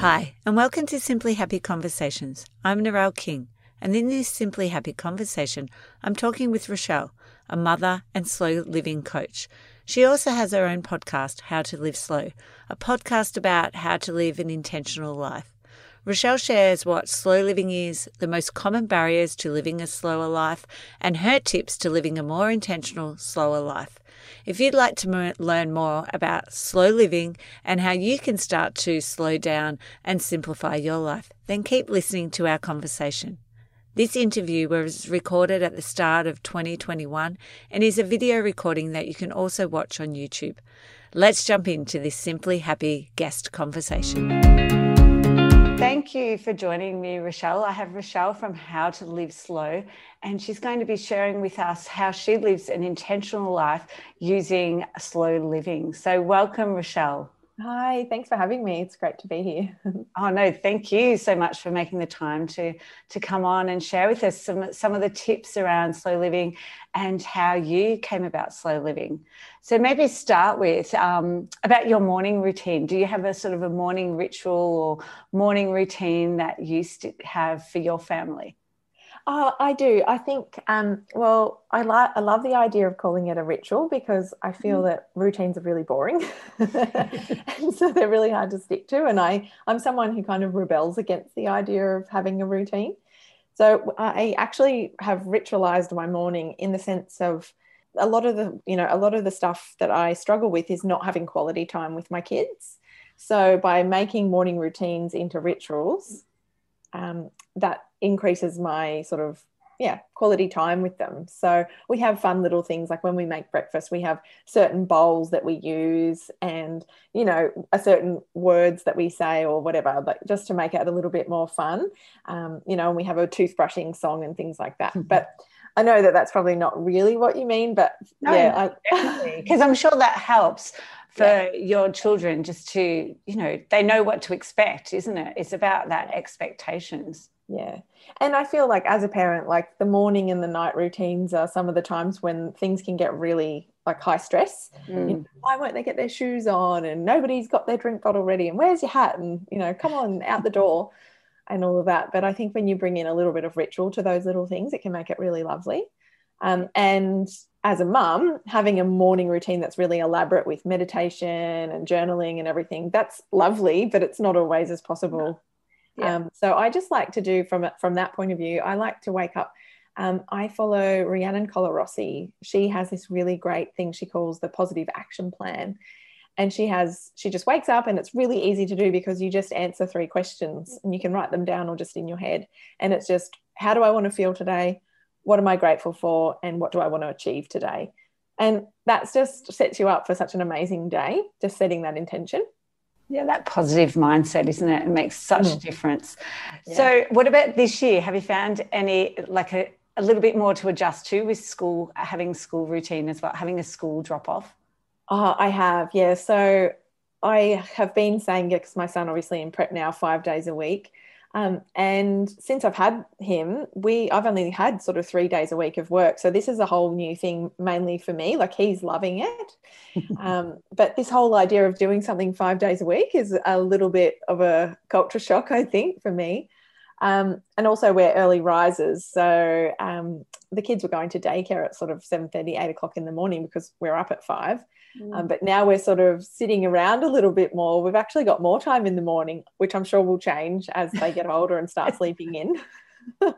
Hi, and welcome to Simply Happy Conversations. I'm Narelle King, and in this Simply Happy conversation, I'm talking with Rochelle, a mother and slow living coach. She also has her own podcast, How to Live Slow, a podcast about how to live an intentional life. Rochelle shares what slow living is, the most common barriers to living a slower life, and her tips to living a more intentional, slower life. If you'd like to learn more about slow living and how you can start to slow down and simplify your life, then keep listening to our conversation. This interview was recorded at the start of 2021 and is a video recording that you can also watch on YouTube. Let's jump into this Simply Happy guest conversation. Thank you for joining me, Rochelle. I have Rochelle from How to Live Slow, and she's going to be sharing with us how she lives an intentional life using slow living. So, welcome, Rochelle. Hi, thanks for having me. It's great to be here. oh no, thank you so much for making the time to to come on and share with us some some of the tips around slow living and how you came about slow living. So maybe start with um, about your morning routine. Do you have a sort of a morning ritual or morning routine that you have for your family? Oh, I do. I think, um, well, I, like I love the idea of calling it a ritual because I feel mm. that routines are really boring. and so they're really hard to stick to. And I, I'm someone who kind of rebels against the idea of having a routine. So I actually have ritualized my morning in the sense of a lot of the, you know, a lot of the stuff that I struggle with is not having quality time with my kids. So by making morning routines into rituals, um, that increases my sort of yeah quality time with them so we have fun little things like when we make breakfast we have certain bowls that we use and you know a certain words that we say or whatever like just to make it a little bit more fun um, you know and we have a toothbrushing song and things like that mm-hmm. but I know that that's probably not really what you mean, but no, yeah, because I'm sure that helps for yeah. your children just to, you know, they know what to expect, isn't it? It's about that expectations yeah. And i feel like as a parent like the morning and the night routines are some of the times when things can get really like high stress. Mm. you know, why won't they get their shoes on? And nobody's got their drink bottle ready. And where's your hat? And you know come on out the door and all of that. But i think when you bring in a little bit of ritual to those little things it can make it really lovely. Um, and as a mum having a morning routine that's really elaborate with meditation and journaling and everything that's lovely but it's not always as possible yeah. Um, so I just like to do from from that point of view. I like to wake up. Um, I follow Rhiannon Colarossi. She has this really great thing she calls the positive action plan, and she has she just wakes up and it's really easy to do because you just answer three questions and you can write them down or just in your head. And it's just how do I want to feel today? What am I grateful for? And what do I want to achieve today? And that's just sets you up for such an amazing day. Just setting that intention. Yeah, that positive mindset, isn't it? It makes such mm. a difference. Yeah. So, what about this year? Have you found any, like a, a little bit more to adjust to with school, having school routine as well, having a school drop off? Oh, I have, yeah. So, I have been saying, because my son obviously in prep now five days a week. Um, and since I've had him, we I've only had sort of three days a week of work. So this is a whole new thing mainly for me. Like he's loving it. um, but this whole idea of doing something five days a week is a little bit of a culture shock, I think, for me. Um, and also we're early risers. So um, the kids were going to daycare at sort of 7 30, 8 o'clock in the morning because we're up at five. Um, mm. but now we're sort of sitting around a little bit more. We've actually got more time in the morning, which I'm sure will change as they get older and start sleeping in.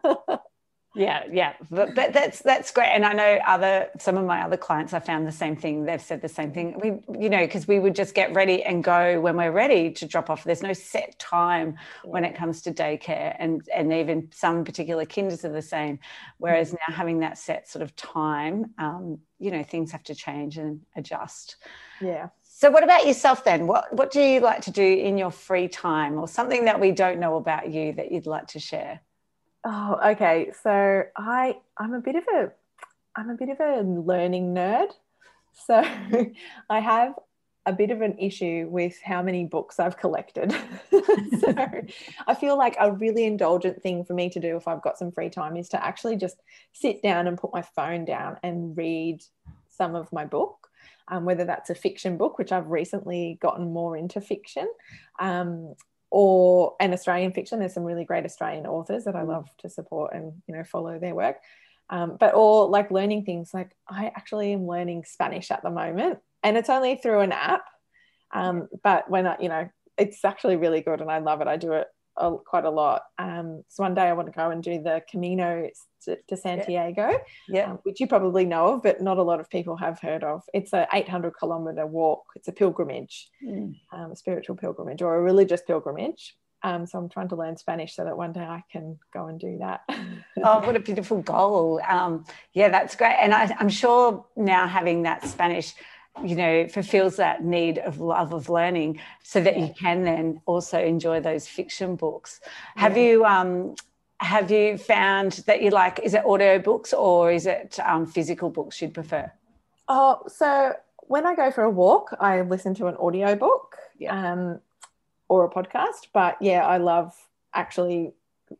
yeah yeah. But, but that's that's great. And i know other some of my other clients i found the same thing. They've said the same thing. We you know because we would just get ready and go when we're ready to drop off. There's no set time when it comes to daycare and and even some particular kinders are the same. Whereas now having that set sort of time um, you know things have to change and adjust. Yeah. So what about yourself then? What what do you like to do in your free time or something that we don't know about you that you'd like to share Oh, okay. So I I'm a bit of a I'm a bit of a learning nerd. So I have a bit of an issue with how many books I've collected. so I feel like a really indulgent thing for me to do if I've got some free time is to actually just sit down and put my phone down and read some of my book. Um, whether that's a fiction book, which I've recently gotten more into fiction, um, or an Australian fiction. There's some really great Australian authors that I mm. love to support and you know follow their work. Um, but or like learning things like I actually am learning Spanish at the moment, and it's only through an app. Um, but when I, you know, it's actually really good, and I love it. I do it a, quite a lot. Um, so one day I want to go and do the Camino to, to Santiago, yeah, yeah. Um, which you probably know of, but not a lot of people have heard of. It's a 800 kilometer walk. It's a pilgrimage, mm. um, a spiritual pilgrimage or a religious pilgrimage. Um, so I'm trying to learn Spanish so that one day I can go and do that. oh, what a beautiful goal! Um, yeah, that's great, and I, I'm sure now having that Spanish you know fulfills that need of love of learning so that you can then also enjoy those fiction books. Have you um have you found that you like is it audio books or is it um, physical books you'd prefer? Oh so when i go for a walk i listen to an audio book yeah. um, or a podcast but yeah i love actually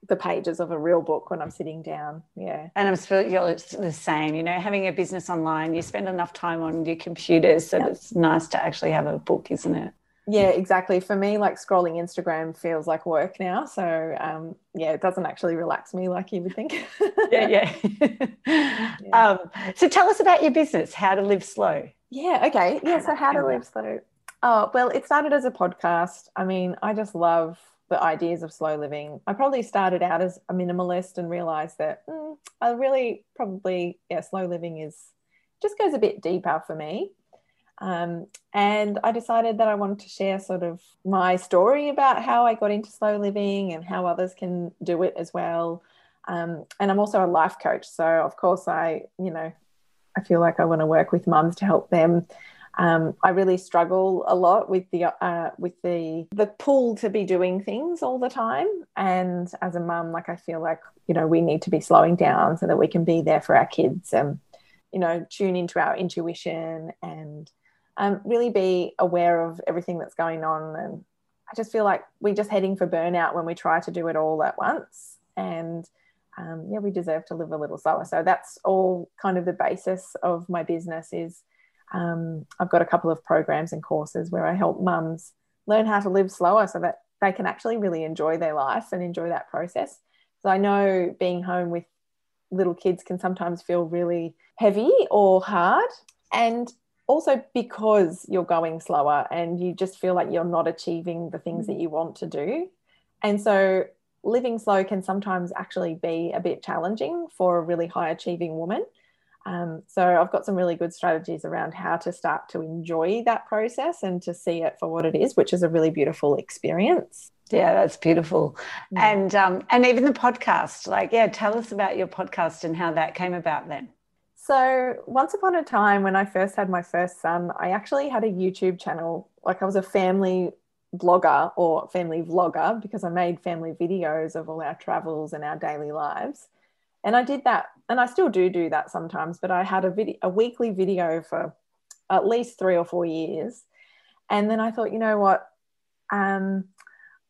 the pages of a real book when I'm sitting down. Yeah. And I'm sure you're the same, you know, having a business online, you spend enough time on your computers. So yep. it's nice to actually have a book, isn't it? Yeah, exactly. For me, like scrolling Instagram feels like work now. So um, yeah, it doesn't actually relax me like you would think. yeah, yeah. yeah. Um, so tell us about your business, How to Live Slow. Yeah, okay. Yeah, so How to Live Slow. Oh, well, it started as a podcast. I mean, I just love the ideas of slow living. I probably started out as a minimalist and realized that mm, I really probably, yeah, slow living is just goes a bit deeper for me. Um, and I decided that I wanted to share sort of my story about how I got into slow living and how others can do it as well. Um, and I'm also a life coach. So, of course, I, you know, I feel like I want to work with mums to help them um, I really struggle a lot with the uh, with the the pull to be doing things all the time. And as a mum, like I feel like you know we need to be slowing down so that we can be there for our kids and you know tune into our intuition and um, really be aware of everything that's going on. And I just feel like we're just heading for burnout when we try to do it all at once. And um, yeah, we deserve to live a little slower. So that's all kind of the basis of my business is um, I've got a couple of programs and courses where I help mums learn how to live slower so that they can actually really enjoy their life and enjoy that process. So I know being home with little kids can sometimes feel really heavy or hard. And also because you're going slower and you just feel like you're not achieving the things that you want to do. And so living slow can sometimes actually be a bit challenging for a really high achieving woman. Um, so I've got some really good strategies around how to start to enjoy that process and to see it for what it is, which is a really beautiful experience. Yeah, that's beautiful. Yeah. And um, and even the podcast, like, yeah, tell us about your podcast and how that came about then. So once upon a time when I first had my first son, I actually had a YouTube channel. Like I was a family blogger or family vlogger because I made family videos of all our travels and our daily lives and I did that, and I still do do that sometimes. But I had a video, a weekly video for at least three or four years, and then I thought, you know what, um,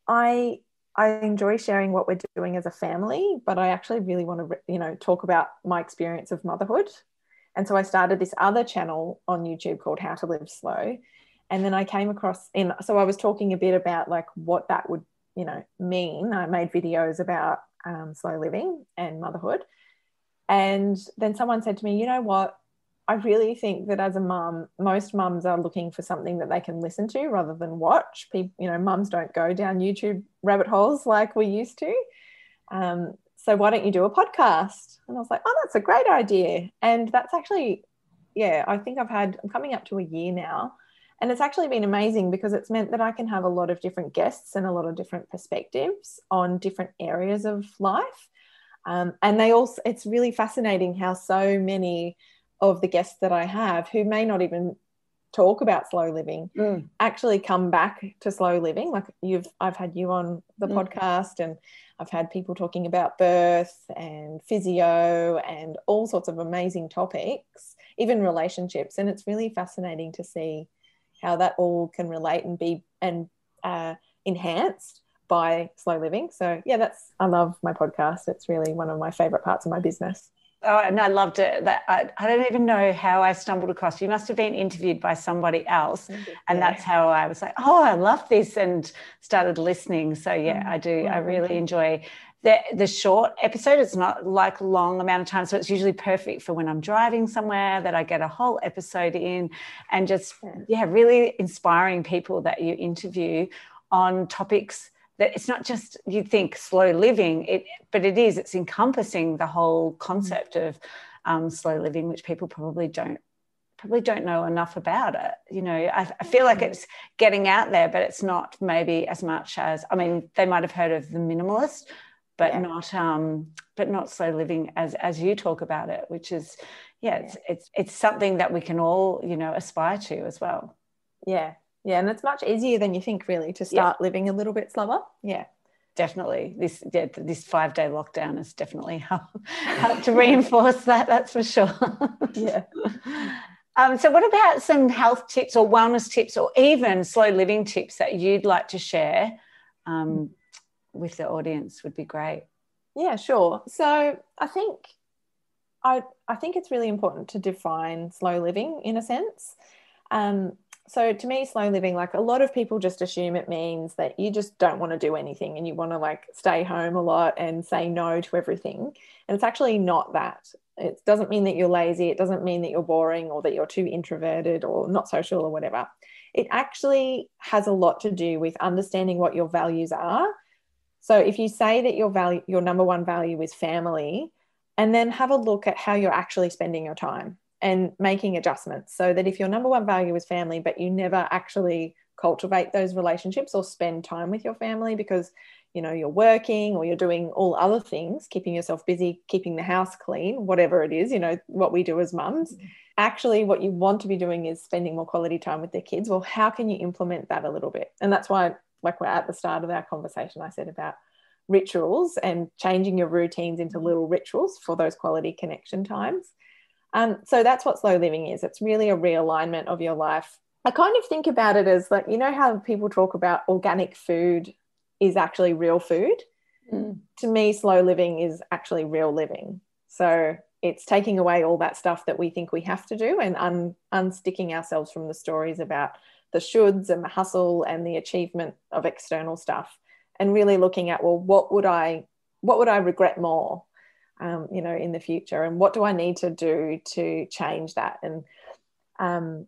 I I enjoy sharing what we're doing as a family, but I actually really want to, you know, talk about my experience of motherhood. And so I started this other channel on YouTube called How to Live Slow. And then I came across in so I was talking a bit about like what that would, you know, mean. I made videos about um, slow living and motherhood. And then someone said to me, you know what? I really think that as a mum, most mums are looking for something that they can listen to rather than watch. People, you know, mums don't go down YouTube rabbit holes like we used to. Um, so so why don't you do a podcast? And I was like, oh, that's a great idea. And that's actually, yeah, I think I've had, I'm coming up to a year now. And it's actually been amazing because it's meant that I can have a lot of different guests and a lot of different perspectives on different areas of life. Um, and they also, it's really fascinating how so many of the guests that I have who may not even talk about slow living mm. actually come back to slow living like you've i've had you on the mm. podcast and i've had people talking about birth and physio and all sorts of amazing topics even relationships and it's really fascinating to see how that all can relate and be and uh, enhanced by slow living so yeah that's i love my podcast it's really one of my favorite parts of my business Oh, and I loved it. That I, I, don't even know how I stumbled across. You must have been interviewed by somebody else, and yeah. that's how I was like, "Oh, I love this," and started listening. So yeah, I do. I really enjoy the the short episode. It's not like long amount of time, so it's usually perfect for when I'm driving somewhere that I get a whole episode in, and just yeah, really inspiring people that you interview on topics that it's not just you think slow living it but it is it's encompassing the whole concept of um, slow living which people probably don't probably don't know enough about it you know? I, I, feel like it's getting out there but it's not maybe as much as i mean they might have heard of the minimalist but yeah. not um but not slow living as as you talk about it which is yeah it's it's it's something that we can all you know aspire to as well yeah yeah, and it's much easier than you think, really, to start yeah. living a little bit slower. Yeah. Definitely, this yeah, this five day lockdown has definitely helped, helped to reinforce that. That's for sure. yeah. Um, so, what about some health tips or wellness tips, or even slow living tips that you'd like to share um, with the audience? Would be great. Yeah, sure. So, I think I I think it's really important to define slow living in a sense. Um, so to me slow living like a lot of people just assume it means that you just don't want to do anything and you want to like stay home a lot and say no to everything and it's actually not that it doesn't mean that you're lazy it doesn't mean that you're boring or that you're too introverted or not social or whatever it actually has a lot to do with understanding what your values are so if you say that your value your number one value is family and then have a look at how you're actually spending your time and making adjustments so that if your number one value is family, but you never actually cultivate those relationships or spend time with your family because you know you're working or you're doing all other things keeping yourself busy keeping the house clean whatever it is you know what we do as mums mm-hmm. actually what you want to be doing is spending more quality time with their kids well how can you implement that a little bit and that's why like we're at the start of our conversation i said about rituals and changing your routines into mm-hmm. little rituals for those quality connection times um, so that's what slow living is. It's really a realignment of your life. I kind of think about it as like, you know, how people talk about organic food is actually real food. Mm. To me, slow living is actually real living. So it's taking away all that stuff that we think we have to do and un- unsticking ourselves from the stories about the shoulds and the hustle and the achievement of external stuff and really looking at well what would i what would i regret more um, you know, in the future, and what do I need to do to change that? And um,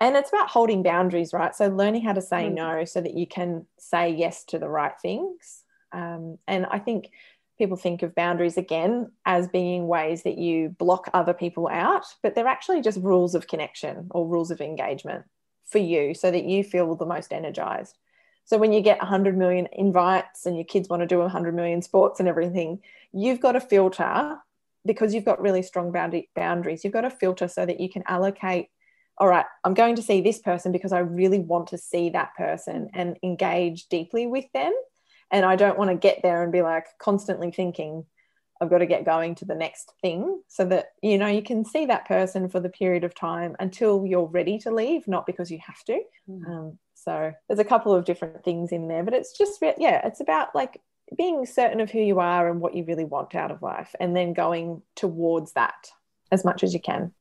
and it's about holding boundaries, right? So learning how to say mm. no so that you can say yes to the right things. Um, and I think people think of boundaries again as being ways that you block other people out, but they're actually just rules of connection or rules of engagement for you so that you feel the most energized. So when you get 100 million invites and your kids want to do 100 million sports and everything, you've got to filter because you've got really strong boundaries. You've got to filter so that you can allocate. All right, I'm going to see this person because I really want to see that person and engage deeply with them. And I don't want to get there and be like constantly thinking, I've got to get going to the next thing so that you know you can see that person for the period of time until you're ready to leave, not because you have to. Mm. Um, so there's a couple of different things in there, but it's just yeah, it's about like being certain of who you are and what you really want out of life, and then going towards that as much as you can.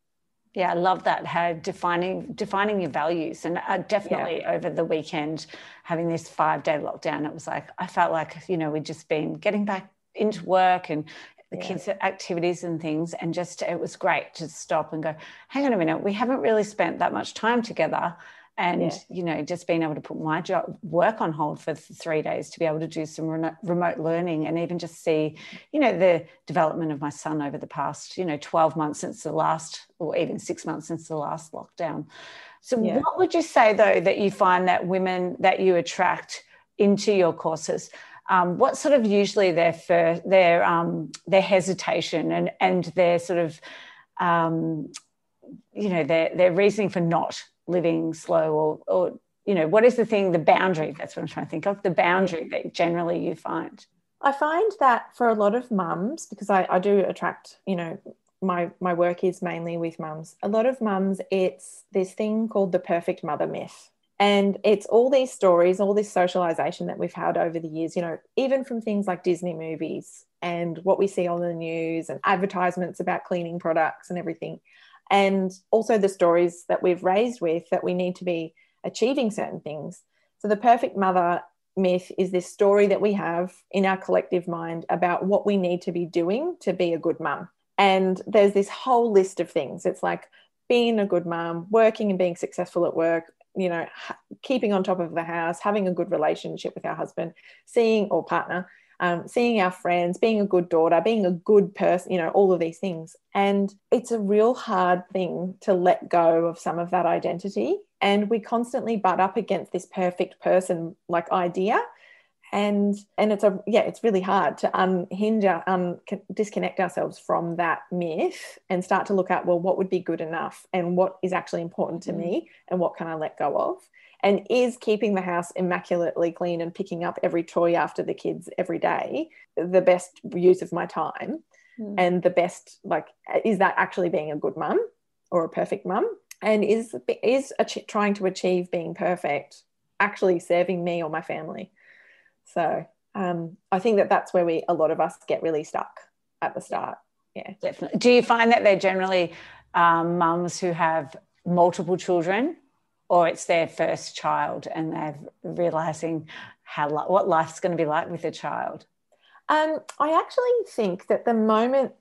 Yeah, I love that. How defining defining your values, and uh, definitely yeah. over the weekend, having this five day lockdown, it was like I felt like you know we'd just been getting back into work and the yeah. kids activities and things and just it was great to stop and go hang on a minute we haven't really spent that much time together and yeah. you know just being able to put my job work on hold for three days to be able to do some remote learning and even just see you know the development of my son over the past you know 12 months since the last or even six months since the last lockdown so yeah. what would you say though that you find that women that you attract into your courses um, what sort of usually their first, their um, their hesitation and and their sort of um, you know their their reasoning for not living slow or or you know what is the thing the boundary that's what i'm trying to think of the boundary that generally you find? I find that for a lot of mums because i, I do attract you know my my work is mainly with mums a lot of mums it's this thing called the perfect mother myth and it's all these stories all this socialization that we've had over the years you know even from things like disney movies and what we see on the news and advertisements about cleaning products and everything and also the stories that we've raised with that we need to be achieving certain things. So, the perfect mother myth is this story that we have in our collective mind about what we need to be doing to be a good mum. And there's this whole list of things. It's like being a good mum, working and being successful at work, you know, keeping on top of the house, having a good relationship with our husband, seeing or partner, um, seeing our friends, being a good daughter, being a good person, you know, all of these things. And it's a real hard thing to let go of some of that identity. And we constantly butt up against this perfect person like idea. And and it's a yeah, it's really hard to unhinge, un, disconnect ourselves from that myth and start to look at well, what would be good enough, and what is actually important to mm. me, and what can I let go of and is keeping the house immaculately clean and picking up every toy after the kids every day the best use of my time mm. and the best like is that actually being a good mum or a perfect mum and is is trying to achieve being perfect actually serving me or my family so um, i think that that's where we a lot of us get really stuck at the start yeah definitely do you find that they're generally um, mums who have multiple children or it's their first child and they're realizing how what life's going to be like with a child? Um, I actually think that the moment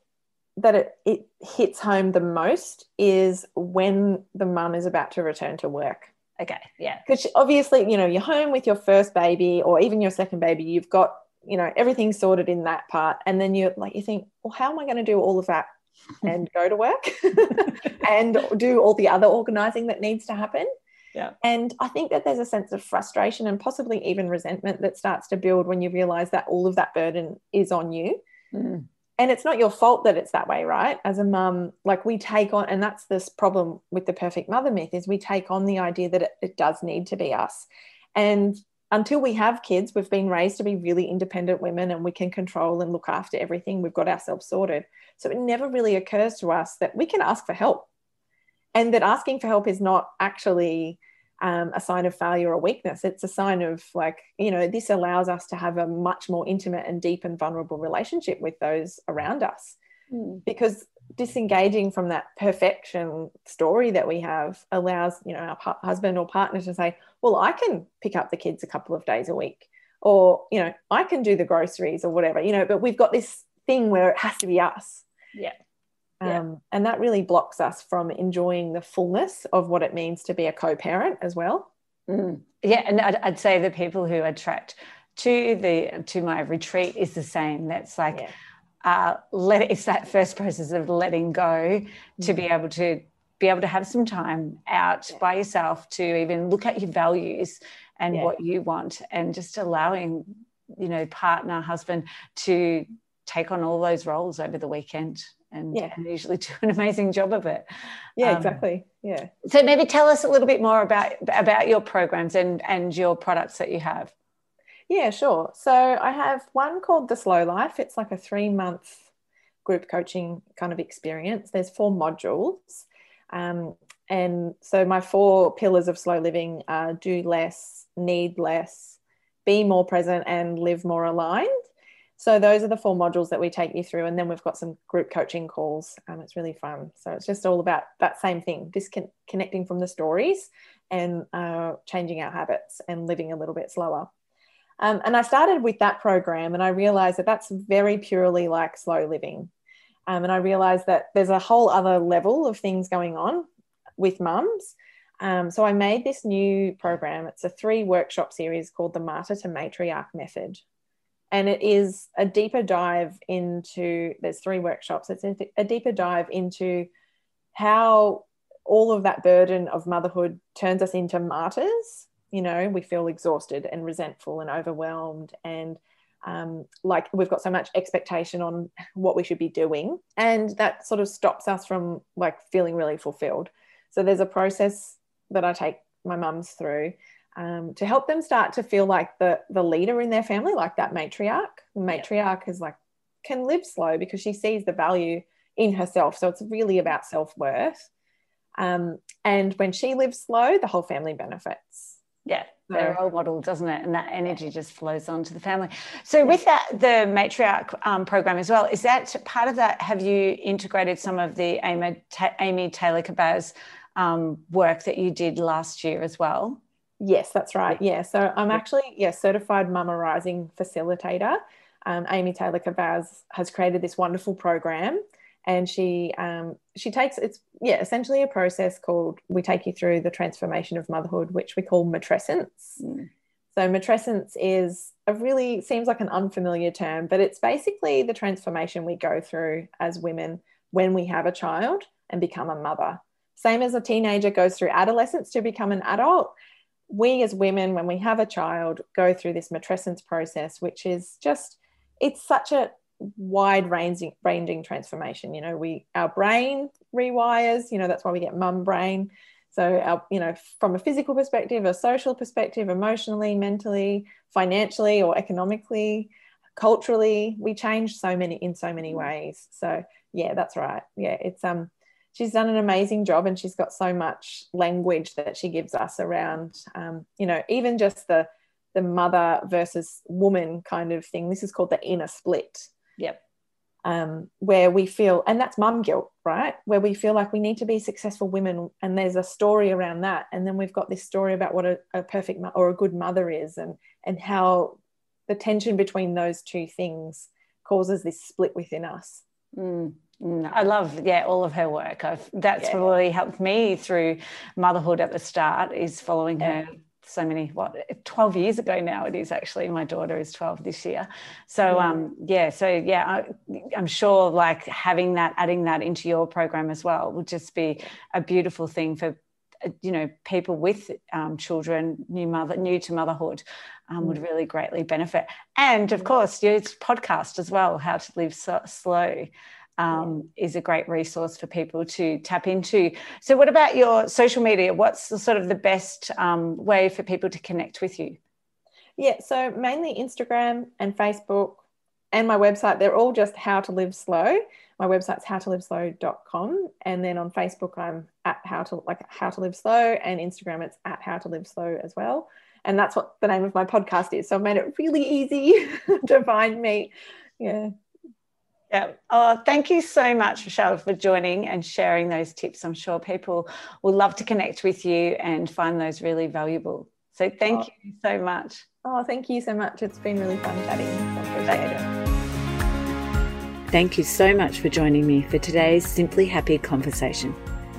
that it, it hits home the most is when the mum is about to return to work. Okay, yeah. Because obviously, you know, you're home with your first baby or even your second baby, you've got, you know, everything sorted in that part. And then you're like, you think, well, how am I going to do all of that and go to work and do all the other organizing that needs to happen? Yeah. And I think that there's a sense of frustration and possibly even resentment that starts to build when you realize that all of that burden is on you. Mm. And it's not your fault that it's that way, right? As a mum, like we take on, and that's this problem with the perfect mother myth is we take on the idea that it, it does need to be us. And until we have kids, we've been raised to be really independent women and we can control and look after everything. We've got ourselves sorted. So it never really occurs to us that we can ask for help and that asking for help is not actually um, a sign of failure or weakness. It's a sign of like, you know, this allows us to have a much more intimate and deep and vulnerable relationship with those around us. Mm. Because disengaging from that perfection story that we have allows, you know, our husband or partner to say, well, I can pick up the kids a couple of days a week, or, you know, I can do the groceries or whatever, you know, but we've got this thing where it has to be us. Yeah. Um, And that really blocks us from enjoying the fullness of what it means to be a co parent as well. Mm. Yeah. And I'd, I'd, say the people who attract to the to my retreat is the same. That's like, yeah. uh, let it's that first process of letting go to be mm-hmm. able to be able to have some time out yeah. by yourself to even look at your values and yeah. what you want and just allowing you know partner husband to take on all those roles over the weekend and, yeah. and usually do an amazing job of it. Yeah, um, exactly. Yeah. So maybe tell us a little bit more about about your programs and and your products that you have. Yeah, sure. So I have one called the Slow Life. It's like a three month group coaching kind of experience. There's four modules. Um, and so my four pillars of slow living are do less, need less, be more present, and live more aligned. So those are the four modules that we take you through, and then we've got some group coaching calls. Um, it's really fun. So it's just all about that same thing: disconnecting from the stories and uh, changing our habits and living a little bit slower. Um, and I started with that program, and I realized that that's very purely like slow living. Um, and I realized that there's a whole other level of things going on with mums Um, so I made this new program. It's a three workshop series called the Martyr to Matriarch Method. And it is a deeper dive into, there's three workshops. It's a deeper dive into how all of that burden of motherhood turns us into martyrs. You know, we feel exhausted and resentful and overwhelmed and um, like we've got so much expectation on what we should be doing and that sort of stops us from like feeling really fulfilled so there's a process that i take my mums through um, to help them start to feel like the the leader in their family like that matriarch the matriarch is like can live slow because she sees the value in herself so it's really about self-worth um, and when she lives slow the whole family benefits yeah their role model, doesn't it? And that energy just flows on to the family. So, with that, the matriarch um, program as well, is that part of that? Have you integrated some of the Amy, Amy Taylor Kabbaz um, work that you did last year as well? Yes, that's right. Yeah. So, I'm actually, yeah, certified Mama Rising facilitator. Um, Amy Taylor Kabbaz has created this wonderful program and she um, she takes it's yeah essentially a process called we take you through the transformation of motherhood which we call matrescence mm. so matrescence is a really seems like an unfamiliar term but it's basically the transformation we go through as women when we have a child and become a mother same as a teenager goes through adolescence to become an adult we as women when we have a child go through this matrescence process which is just it's such a wide ranging ranging transformation. You know we our brain rewires you know that's why we get mum brain. So our you know from a physical perspective a social perspective emotionally mentally financially or economically culturally we change so many in so many ways. So yeah that's right. Yeah it's um she's done an amazing job and she's got so much language that she gives us around um, you know even just the the mother versus woman kind of thing this is called the inner split Yep. Um, where we feel, and that's mum guilt, right? Where we feel like we need to be successful women, and there's a story around that, and then we've got this story about what a, a perfect mo- or a good mother is, and and how the tension between those two things causes this split within us. Mm. Mm I love, yeah, all of her work. I've, that's yeah. probably helped me through motherhood at the start. Is following yeah. her so many what 12 years ago now it is actually my daughter is 12 this year so yeah. um yeah so yeah I, i'm sure like having that adding that into your program as well would just be a beautiful thing for uh, you know people with um, children new mother new to motherhood um, mm. would really greatly benefit and of course your podcast as well how to live so, slow um, is a great resource for people to tap into. So, what about your social media? What's the, sort of the best um, way for people to connect with you? Yeah, so mainly Instagram and Facebook and my website. They're all just how to live slow. My website's howtoliveslow.com. And then on Facebook, I'm at how to like how to live slow, and Instagram, it's at how to live slow as well. And that's what the name of my podcast is. So I've made it really easy to find me. Yeah. Yeah. Oh, thank you so much, Rochelle, for joining and sharing those tips. I'm sure people will love to connect with you and find those really valuable. So thank oh. you so much. Oh, thank you so much. It's been really fun chatting. I appreciate it. Thank you so much for joining me for today's Simply Happy conversation.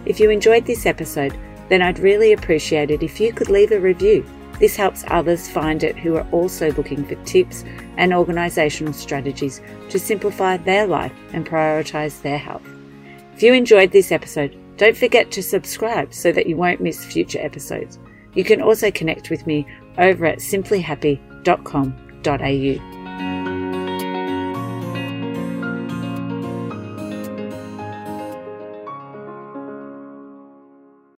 If you enjoyed this episode, then I'd really appreciate it if you could leave a review this helps others find it who are also looking for tips and organisational strategies to simplify their life and prioritise their health. If you enjoyed this episode, don't forget to subscribe so that you won't miss future episodes. You can also connect with me over at simplyhappy.com.au.